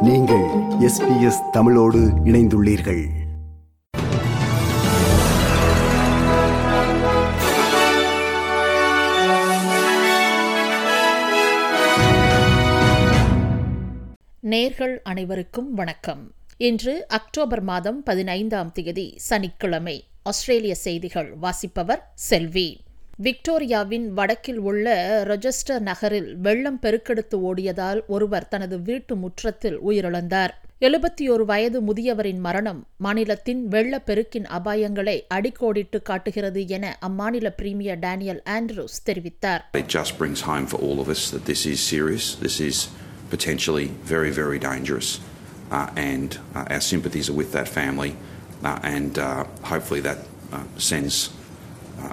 நீங்கள் எஸ்பிஎஸ் தமிழோடு இணைந்துள்ளீர்கள். நேர்கள் அனைவருக்கும் வணக்கம். இன்று அக்டோபர் மாதம் பதினைந்தாம் தேதி சனிக்கிழமை. ஆஸ்திரேலிய செய்திகள் வாசிப்பவர் செல்வி. விக்டோரியாவின் வடக்கில் உள்ள ரொஜஸ்டர் நகரில் வெள்ளம் பெருக்கெடுத்து ஓடியதால் ஒருவர் தனது வீட்டு முற்றத்தில் உயிரிழந்தார். எழுபத்தி ஒரு வயது முதியவரின் மரணம் மாநிலத்தின் வெள்ளப்பெருக்கின் அபாயங்களை அடிக்கோடிட்டு காட்டுகிறது என அம்மாநில பிரீமியர் டேனியல் ஆண்ட்ரூஸ் தெரிவித்தார். It just brings home for all of us that this is serious, this is potentially very, very dangerous, uh, and uh, our sympathies are with that family, uh, and uh, hopefully that uh, sends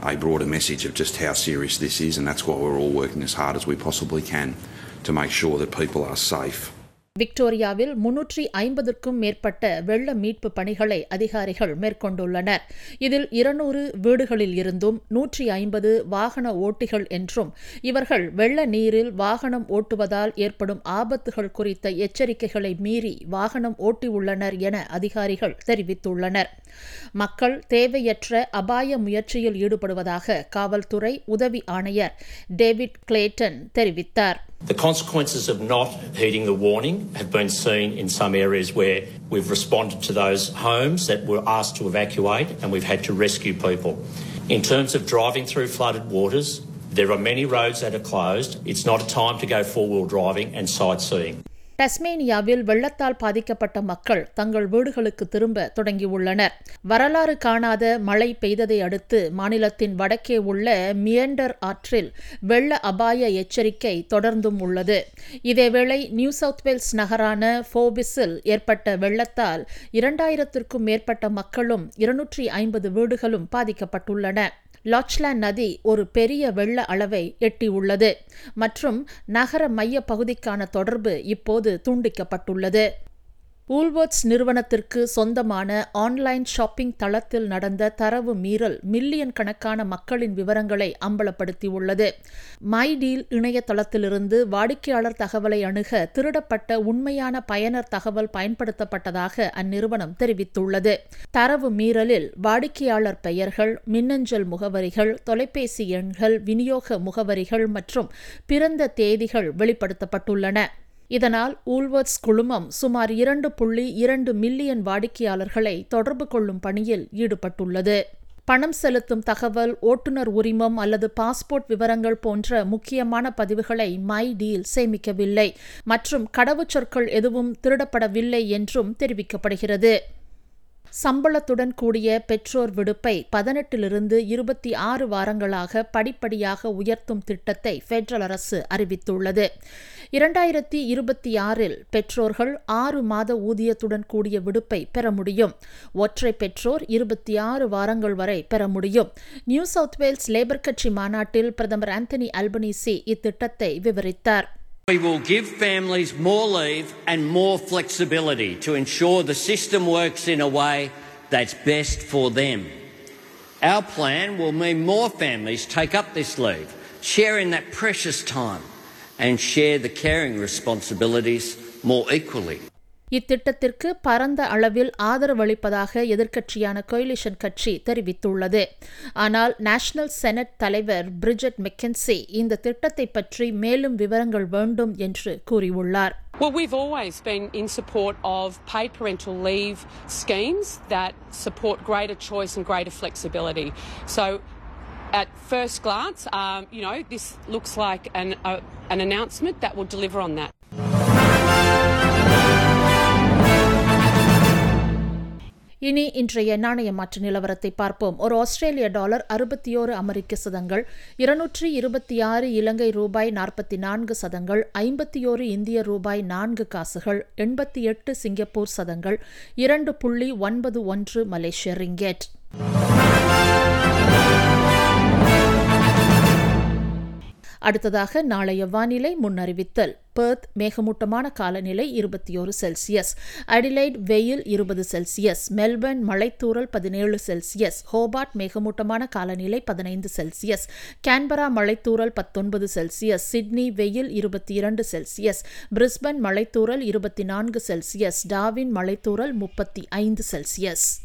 a broader message of just how serious this is, and that's why we're all working as hard as we possibly can to make sure that people are safe. விக்டோரியாவில் முன்னூற்றி ஐம்பதுக்கும் மேற்பட்ட வெள்ள மீட்பு பணிகளை அதிகாரிகள் மேற்கொண்டுள்ளனர். இதில் இருநூறு வீடுகளில் இருந்தும் நூற்றி ஐம்பது வாகன ஓட்டிகள் என்றும் இவர்கள் வெள்ள நீரில் வாகனம் ஓட்டுவதால் ஏற்படும் ஆபத்துகள் குறித்த எச்சரிக்கைகளை மீறி வாகனம் ஓட்டியுள்ளனர் என அதிகாரிகள் தெரிவித்துள்ளனர். மக்கள் தேவையற்ற அபாய முயற்சியில் ஈடுபடுவதாக காவல்துறை உதவி ஆணையர் டேவிட் கிளேட்டன் தெரிவித்தார். The consequences of not heeding the warning have been seen in some areas where we've responded to those homes that were asked to evacuate and we've had to rescue people. In terms of driving through flooded waters, there are many roads that are closed. It's not a time to go four wheel driving and sightseeing. டஸ்மேனியாவில் வெள்ளத்தால் பாதிக்கப்பட்ட மக்கள் தங்கள் வீடுகளுக்கு திரும்ப தொடங்கியுள்ளனர். வரலாறு காணாத மழை பெய்ததை அடுத்து மாநிலத்தின் வடக்கே உள்ள மியண்டர் ஆற்றில் வெள்ள அபாய எச்சரிக்கை தொடர்ந்தும் உள்ளது. இதேவேளை நியூ சவுத் வேல்ஸ் நகரான ஃபோபிஸில் ஏற்பட்ட வெள்ளத்தால் இரண்டாயிரத்திற்கும் மேற்பட்ட மக்களும் இருநூற்றி ஐம்பது வீடுகளும் பாதிக்கப்பட்டுள்ளன. லாச்லாண்ட் நதி ஒரு பெரிய வெள்ள அளவை எட்டியுள்ளது. மற்றும் நகர மைய பகுதிக்கான தொடர்பு இப்போது துண்டிக்கப்பட்டுள்ளது. ஊல்வர்ட்ஸ் நிறுவனத்திற்கு சொந்தமான ஆன்லைன் ஷாப்பிங் தளத்தில் நடந்த தரவு மீறல் மில்லியன் கணக்கான மக்களின் விவரங்களை அம்பலப்படுத்தியுள்ளது. மைடீல் இணையதளத்திலிருந்து வாடிக்கையாளர் தகவலை அணுக திருடப்பட்ட உண்மையான பயனர் தகவல் பயன்படுத்தப்பட்டதாக அந்நிறுவனம் தெரிவித்துள்ளது. தரவு மீறலில் வாடிக்கையாளர் பெயர்கள் மின்னஞ்சல் முகவரிகள் தொலைபேசி எண்கள் விநியோக முகவரிகள் மற்றும் பிறந்த தேதிகள் வெளிப்படுத்தப்பட்டுள்ளன. இதனால் ஊல்வர்ட்ஸ் குழுமம் சுமார் இரண்டு புள்ளி இரண்டு மில்லியன் வாடிக்கையாளர்களை தொடர்பு கொள்ளும் பணியில் ஈடுபட்டுள்ளது. பணம் செலுத்தும் தகவல் ஓட்டுநர் உரிமம் அல்லது பாஸ்போர்ட் விவரங்கள் போன்ற முக்கியமான பதிவுகளை மை டீல் சேமிக்கவில்லை. மற்றும் கடவுச்சொற்கள் எதுவும் திருடப்படவில்லை என்றும் தெரிவிக்கப்படுகிறது. சம்பளத்துடன் கூடிய பெற்றோர் விடுப்பை பதினெட்டிலிருந்து இருபத்தி ஆறு வாரங்களாக படிப்படியாக உயர்த்தும் திட்டத்தை பெடரல் அரசு அறிவித்துள்ளது. இரண்டாயிரத்தி இருபத்தி ஆறில் பெற்றோர்கள் ஆறு மாத ஊதியத்துடன் கூடிய விடுப்பை பெற முடியும். ஒற்றை பெற்றோர் இருபத்தி ஆறு வாரங்கள் வரை பெற முடியும். நியூ சவுத் வேல்ஸ் லேபர் கட்சி மாநாட்டில் பிரதமர் ஆந்தனி அல்பனீசி இத்திட்டத்தை விவரித்தார். We will give families more leave and more flexibility to ensure the system works in a way that's best for them. Our plan will mean more families take up this leave, sharing that precious time, and share the caring responsibilities more equally. இத்திட்டத்திற்கு பரந்த அளவில் ஆதரவளிப்பதாக எதிர்க்கட்சியான collision கட்சி தெரிவித்துள்ளது ஆனால் national senate தலைவர் Bridget McKenzie இந்த திட்டத்தை பற்றி மேலும் விவரங்கள் வேண்டும் என்று கூறியுள்ளார் Well, we've always been in support of paid parental leave schemes that support greater choice and greater flexibility. So, at first glance, um, you know, this looks like an, uh, an announcement that will deliver on that. இனி இன்றைய நாணய மாற்று நிலவரத்தை பார்ப்போம். ஒரு ஆஸ்திரேலிய dollar அறுபத்தி ஓரு அமெரிக்க சதங்கள் இருநூற்றி இருபத்தி ஆறு இலங்கை ரூபாய் நாற்பத்தி நான்கு சதங்கள் ஐம்பத்தி ஓரு இந்திய ரூபாய் நான்கு காசுகள் எண்பத்தி எட்டு சிங்கப்பூர் சதங்கள் இரண்டு புள்ளி ஒன்பது ஒன்று மலேசிய ரிங்கெட். அடுத்ததாக நாளைய வானிலை முன்னறிவித்தல். பெர்த் மேகமூட்டமான காலநிலை இருபத்தி ஒரு செல்சியஸ். அடிலைட் வெயில் இருபது செல்சியஸ். மெல்பர்ன் மழைத்தூரல் பதினேழு செல்சியஸ். ஹோபார்ட் மேகமூட்டமான காலநிலை பதினைந்து செல்சியஸ். கேன்பரா மழைத்தூரல் பத்தொன்பது செல்சியஸ். சிட்னி வெயில் இருபத்தி இரண்டு செல்சியஸ். பிரிஸ்பன் மழைத்தூரல் இருபத்தி நான்கு செல்சியஸ். டாவின் மழைத்தூரல் முப்பத்தி ஐந்து செல்சியஸ்.